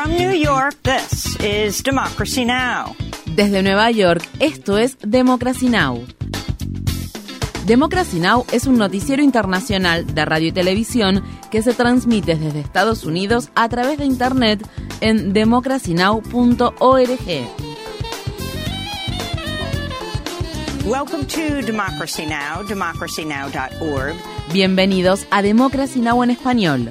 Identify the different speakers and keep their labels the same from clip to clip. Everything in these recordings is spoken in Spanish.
Speaker 1: From New York, this is Democracy Now!
Speaker 2: Desde Nueva York, esto es Democracy Now! Democracy Now! es un noticiero internacional de radio y televisión que se transmite desde Estados Unidos a través de Internet en democracynow.org.
Speaker 1: Welcome to Democracy Now!, democracynow.org.
Speaker 2: Bienvenidos a Democracy Now! en español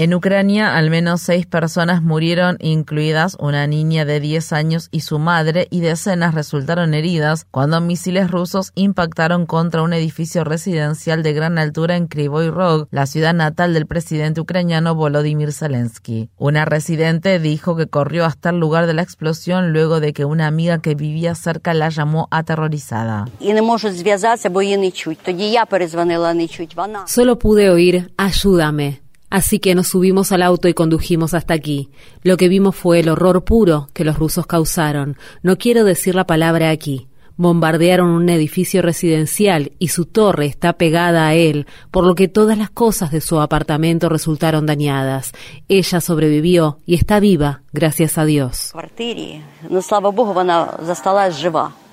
Speaker 2: En Ucrania, al menos seis personas murieron, incluidas una niña de 10 años y su madre, y decenas resultaron heridas cuando misiles rusos impactaron contra un edificio residencial de gran altura en Krivoy Rog, la ciudad natal del presidente ucraniano Volodymyr Zelensky. Una residente dijo que corrió hasta el lugar de la explosión luego de que una amiga que vivía cerca la llamó aterrorizada.
Speaker 3: Solo pude oír, ayúdame. Así que nos subimos al auto y condujimos hasta aquí. Lo que vimos fue el horror puro que los rusos causaron. No quiero decir la palabra aquí. Bombardearon un edificio residencial y su torre está pegada a él, por lo que todas las cosas de su apartamento resultaron dañadas. Ella sobrevivió y está viva, gracias a Dios.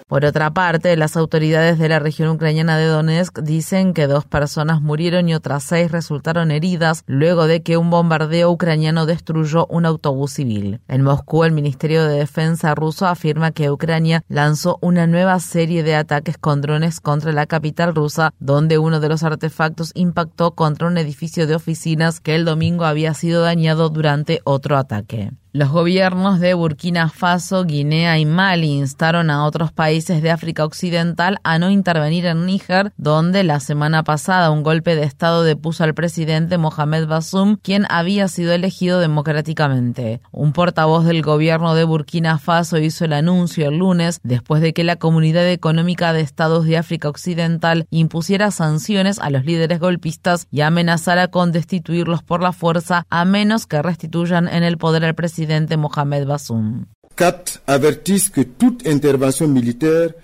Speaker 2: Por otra parte, las autoridades de la región ucraniana de Donetsk dicen que dos personas murieron y otras seis resultaron heridas luego de que un bombardeo ucraniano destruyó un autobús civil. En Moscú, el Ministerio de Defensa ruso afirma que Ucrania lanzó una nueva serie de ataques con drones contra la capital rusa, donde uno de los artefactos impactó contra un edificio de oficinas que el domingo había sido dañado durante otro ataque. Los gobiernos de Burkina Faso, Guinea y Mali instaron a otros países de África Occidental a no intervenir en Níger, donde la semana pasada un golpe de Estado depuso al presidente Mohamed Bassoum, quien había sido elegido democráticamente. Un portavoz del gobierno de Burkina Faso hizo el anuncio el lunes después de que la Comunidad Económica de Estados de África Occidental impusiera sanciones a los líderes golpistas y amenazara con destituirlos por la fuerza a menos que restituyan en el poder al presidente presidente Mohamed Bassoum.
Speaker 4: CAT avertís que toda intervención militar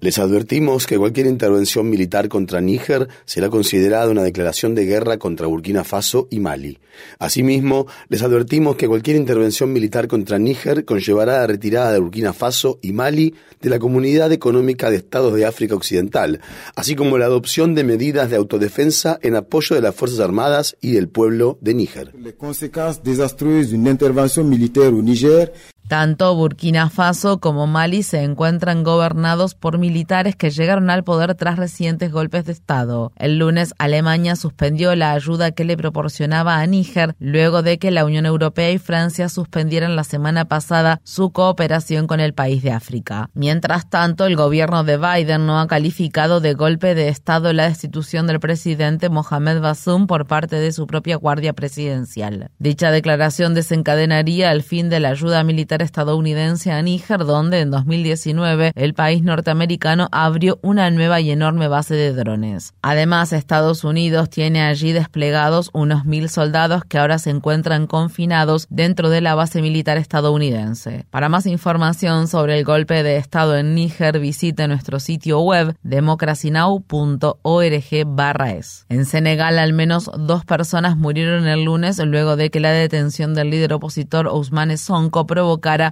Speaker 5: les advertimos que cualquier intervención militar contra Níger será considerada una declaración de guerra contra Burkina Faso y Mali. Asimismo, les advertimos que cualquier intervención militar contra Níger conllevará la retirada de Burkina Faso y Mali de la Comunidad Económica de Estados de África Occidental, así como la adopción de medidas de autodefensa en apoyo de las Fuerzas Armadas y del pueblo de Níger.
Speaker 4: Las consecuencias desastrosas de una intervención militar en Níger
Speaker 2: tanto Burkina Faso como Mali se encuentran gobernados por militares que llegaron al poder tras recientes golpes de Estado. El lunes Alemania suspendió la ayuda que le proporcionaba a Níger luego de que la Unión Europea y Francia suspendieran la semana pasada su cooperación con el país de África. Mientras tanto, el gobierno de Biden no ha calificado de golpe de Estado la destitución del presidente Mohamed Bassoum por parte de su propia Guardia Presidencial. Dicha declaración desencadenaría el fin de la ayuda militar estadounidense a Níger, donde en 2019 el país norteamericano abrió una nueva y enorme base de drones. Además, Estados Unidos tiene allí desplegados unos mil soldados que ahora se encuentran confinados dentro de la base militar estadounidense. Para más información sobre el golpe de Estado en Níger, visite nuestro sitio web democracynow.org/es. En Senegal, al menos dos personas murieron el lunes luego de que la detención del líder opositor Ousmane Sonko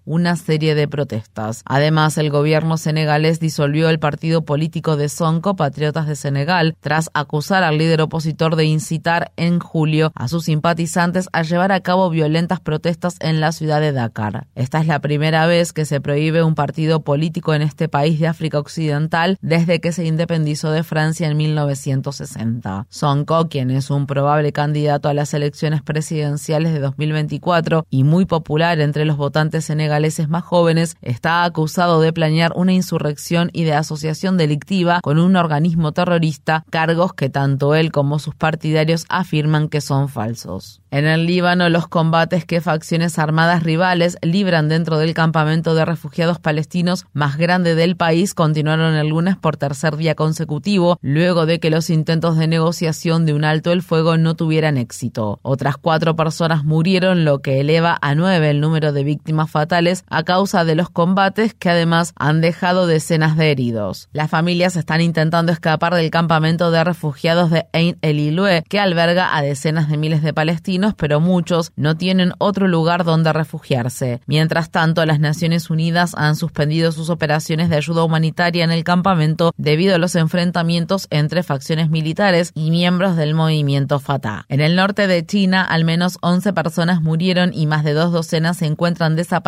Speaker 2: una serie de protestas. Además, el gobierno senegalés disolvió el partido político de Sonko, Patriotas de Senegal, tras acusar al líder opositor de incitar en julio a sus simpatizantes a llevar a cabo violentas protestas en la ciudad de Dakar. Esta es la primera vez que se prohíbe un partido político en este país de África Occidental desde que se independizó de Francia en 1960. Sonko, quien es un probable candidato a las elecciones presidenciales de 2024 y muy popular entre los votantes senegaleses más jóvenes, está acusado de planear una insurrección y de asociación delictiva con un organismo terrorista, cargos que tanto él como sus partidarios afirman que son falsos. En el Líbano, los combates que facciones armadas rivales libran dentro del campamento de refugiados palestinos más grande del país continuaron el lunes por tercer día consecutivo, luego de que los intentos de negociación de un alto el fuego no tuvieran éxito. Otras cuatro personas murieron, lo que eleva a nueve el número de víctimas fatales a causa de los combates que además han dejado decenas de heridos. Las familias están intentando escapar del campamento de refugiados de Ein el que alberga a decenas de miles de palestinos, pero muchos no tienen otro lugar donde refugiarse. Mientras tanto, las Naciones Unidas han suspendido sus operaciones de ayuda humanitaria en el campamento debido a los enfrentamientos entre facciones militares y miembros del movimiento Fatah. En el norte de China, al menos 11 personas murieron y más de dos docenas se encuentran desaparecidas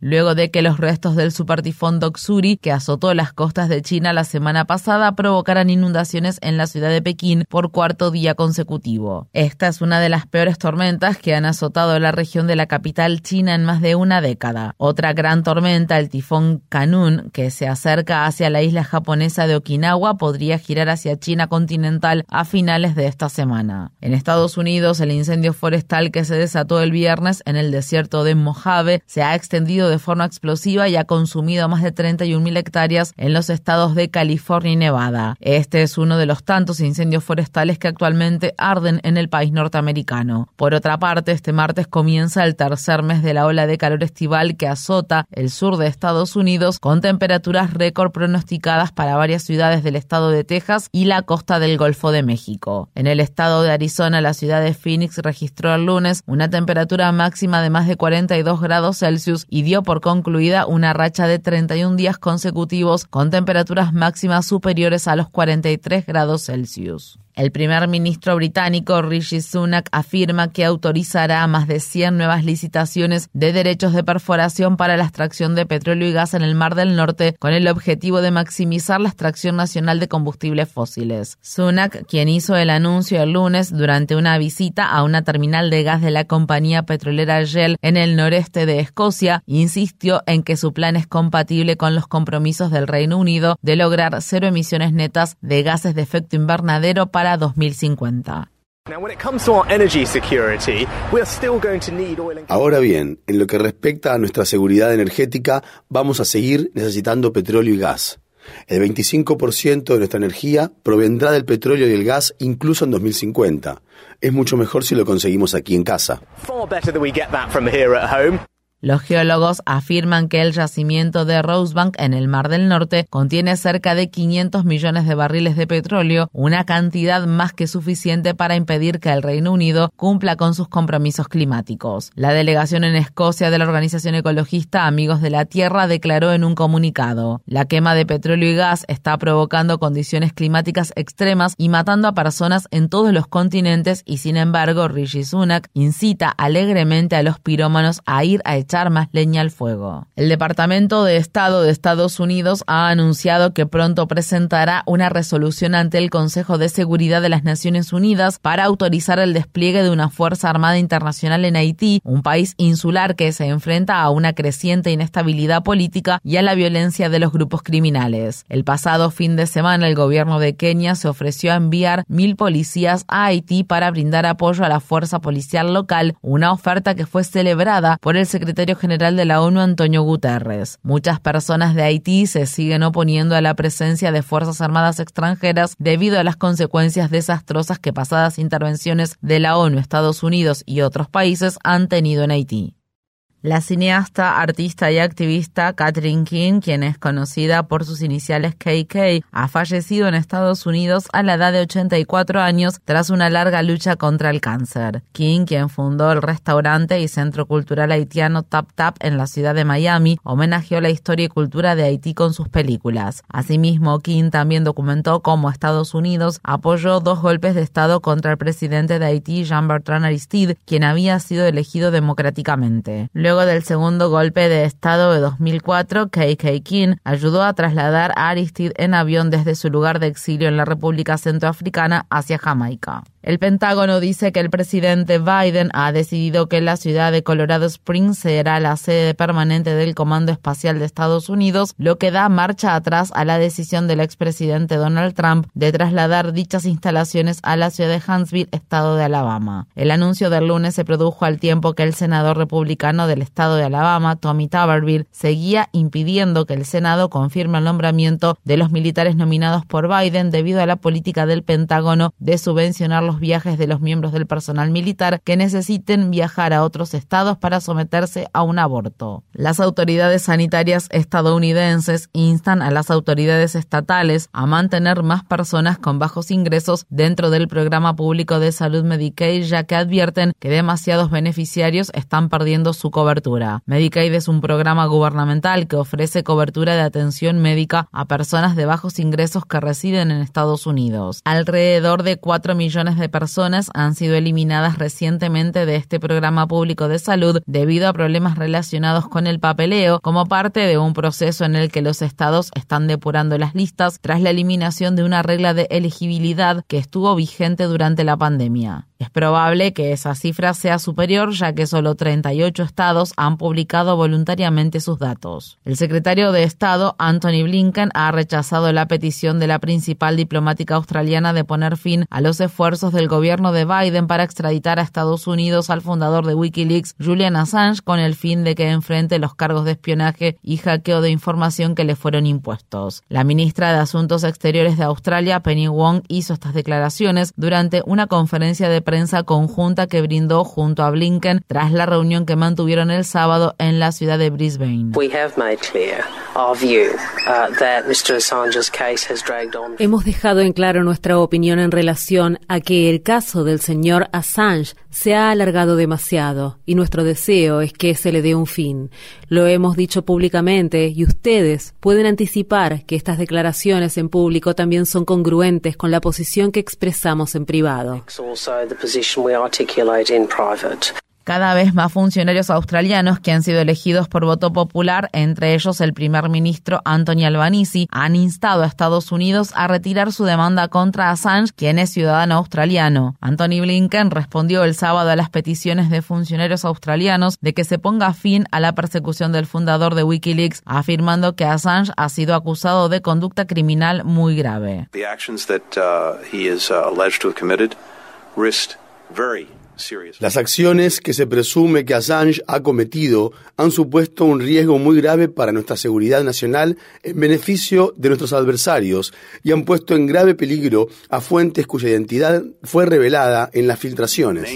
Speaker 2: luego de que los restos del supertifón Doksuri, que azotó las costas de China la semana pasada, provocaran inundaciones en la ciudad de Pekín por cuarto día consecutivo. Esta es una de las peores tormentas que han azotado la región de la capital china en más de una década. Otra gran tormenta, el tifón Kanun, que se acerca hacia la isla japonesa de Okinawa, podría girar hacia China continental a finales de esta semana. En Estados Unidos, el incendio forestal que se desató el viernes en el desierto de Mojave se ha extendido de forma explosiva y ha consumido más de 31.000 hectáreas en los estados de California y Nevada. Este es uno de los tantos incendios forestales que actualmente arden en el país norteamericano. Por otra parte, este martes comienza el tercer mes de la ola de calor estival que azota el sur de Estados Unidos con temperaturas récord pronosticadas para varias ciudades del estado de Texas y la costa del Golfo de México. En el estado de Arizona, la ciudad de Phoenix registró el lunes una temperatura máxima de más de 42 grados Celsius y dio por concluida una racha de 31 días consecutivos con temperaturas máximas superiores a los 43 grados Celsius. El primer ministro británico Rishi Sunak afirma que autorizará más de 100 nuevas licitaciones de derechos de perforación para la extracción de petróleo y gas en el Mar del Norte con el objetivo de maximizar la extracción nacional de combustibles fósiles. Sunak, quien hizo el anuncio el lunes durante una visita a una terminal de gas de la compañía petrolera Shell en el noreste de Escocia, insistió en que su plan es compatible con los compromisos del Reino Unido de lograr cero emisiones netas de gases de efecto invernadero para para 2050.
Speaker 5: Ahora bien, en lo que respecta a nuestra seguridad energética, vamos a seguir necesitando petróleo y gas. El 25% de nuestra energía provendrá del petróleo y el gas incluso en 2050. Es mucho mejor si lo conseguimos aquí en casa.
Speaker 2: Los geólogos afirman que el yacimiento de Rosebank en el Mar del Norte contiene cerca de 500 millones de barriles de petróleo, una cantidad más que suficiente para impedir que el Reino Unido cumpla con sus compromisos climáticos. La delegación en Escocia de la organización ecologista Amigos de la Tierra declaró en un comunicado, la quema de petróleo y gas está provocando condiciones climáticas extremas y matando a personas en todos los continentes y sin embargo Rishi Sunak incita alegremente a los pirómanos a ir a más leña al fuego. El Departamento de Estado de Estados Unidos ha anunciado que pronto presentará una resolución ante el Consejo de Seguridad de las Naciones Unidas para autorizar el despliegue de una Fuerza Armada Internacional en Haití, un país insular que se enfrenta a una creciente inestabilidad política y a la violencia de los grupos criminales. El pasado fin de semana el gobierno de Kenia se ofreció a enviar mil policías a Haití para brindar apoyo a la fuerza policial local, una oferta que fue celebrada por el secretario General de la ONU, Antonio Guterres. Muchas personas de Haití se siguen oponiendo a la presencia de Fuerzas Armadas extranjeras debido a las consecuencias desastrosas que pasadas intervenciones de la ONU, Estados Unidos y otros países han tenido en Haití. La cineasta, artista y activista Catherine King, quien es conocida por sus iniciales KK, ha fallecido en Estados Unidos a la edad de 84 años tras una larga lucha contra el cáncer. King, quien fundó el restaurante y centro cultural haitiano Tap Tap en la ciudad de Miami, homenajeó la historia y cultura de Haití con sus películas. Asimismo, King también documentó cómo Estados Unidos apoyó dos golpes de Estado contra el presidente de Haití, Jean-Bertrand Aristide, quien había sido elegido democráticamente. Del segundo golpe de Estado de 2004, KK King ayudó a trasladar a Aristide en avión desde su lugar de exilio en la República Centroafricana hacia Jamaica. El Pentágono dice que el presidente Biden ha decidido que la ciudad de Colorado Springs será la sede permanente del Comando Espacial de Estados Unidos, lo que da marcha atrás a la decisión del expresidente Donald Trump de trasladar dichas instalaciones a la ciudad de Huntsville, estado de Alabama. El anuncio del lunes se produjo al tiempo que el senador republicano del del estado de Alabama, Tommy Tuberville, seguía impidiendo que el Senado confirme el nombramiento de los militares nominados por Biden debido a la política del Pentágono de subvencionar los viajes de los miembros del personal militar que necesiten viajar a otros estados para someterse a un aborto. Las autoridades sanitarias estadounidenses instan a las autoridades estatales a mantener más personas con bajos ingresos dentro del programa público de salud Medicaid, ya que advierten que demasiados beneficiarios están perdiendo su cobertura. Medicaid es un programa gubernamental que ofrece cobertura de atención médica a personas de bajos ingresos que residen en Estados Unidos. Alrededor de 4 millones de personas han sido eliminadas recientemente de este programa público de salud debido a problemas relacionados con el papeleo como parte de un proceso en el que los estados están depurando las listas tras la eliminación de una regla de elegibilidad que estuvo vigente durante la pandemia. Es probable que esa cifra sea superior ya que solo 38 estados han publicado voluntariamente sus datos. El secretario de Estado, Anthony Blinken, ha rechazado la petición de la principal diplomática australiana de poner fin a los esfuerzos del gobierno de Biden para extraditar a Estados Unidos al fundador de Wikileaks, Julian Assange, con el fin de que enfrente los cargos de espionaje y hackeo de información que le fueron impuestos. La ministra de Asuntos Exteriores de Australia, Penny Wong, hizo estas declaraciones durante una conferencia de prensa conjunta que brindó junto a Blinken tras la reunión que mantuvieron el sábado en la ciudad de Brisbane.
Speaker 3: Hemos dejado en claro nuestra opinión en relación a que el caso del señor Assange se ha alargado demasiado y nuestro deseo es que se le dé un fin. Lo hemos dicho públicamente y ustedes pueden anticipar que estas declaraciones en público también son congruentes con la posición que expresamos en privado.
Speaker 2: Cada vez más funcionarios australianos que han sido elegidos por voto popular, entre ellos el primer ministro Anthony Albanese, han instado a Estados Unidos a retirar su demanda contra Assange, quien es ciudadano australiano. Anthony Blinken respondió el sábado a las peticiones de funcionarios australianos de que se ponga fin a la persecución del fundador de Wikileaks, afirmando que Assange ha sido acusado de conducta criminal muy grave.
Speaker 5: Las acciones que se presume que Assange ha cometido han supuesto un riesgo muy grave para nuestra seguridad nacional en beneficio de nuestros adversarios y han puesto en grave peligro a fuentes cuya identidad fue revelada en las filtraciones.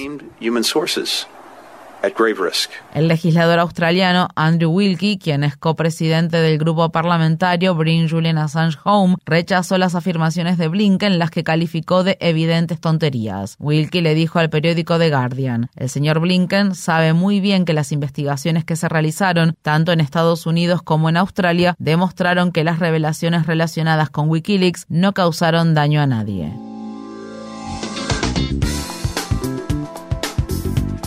Speaker 2: El legislador australiano Andrew Wilkie, quien es copresidente del grupo parlamentario Bring Julian Assange Home, rechazó las afirmaciones de Blinken, las que calificó de evidentes tonterías. Wilkie le dijo al periódico The Guardian, el señor Blinken sabe muy bien que las investigaciones que se realizaron, tanto en Estados Unidos como en Australia, demostraron que las revelaciones relacionadas con Wikileaks no causaron daño a nadie.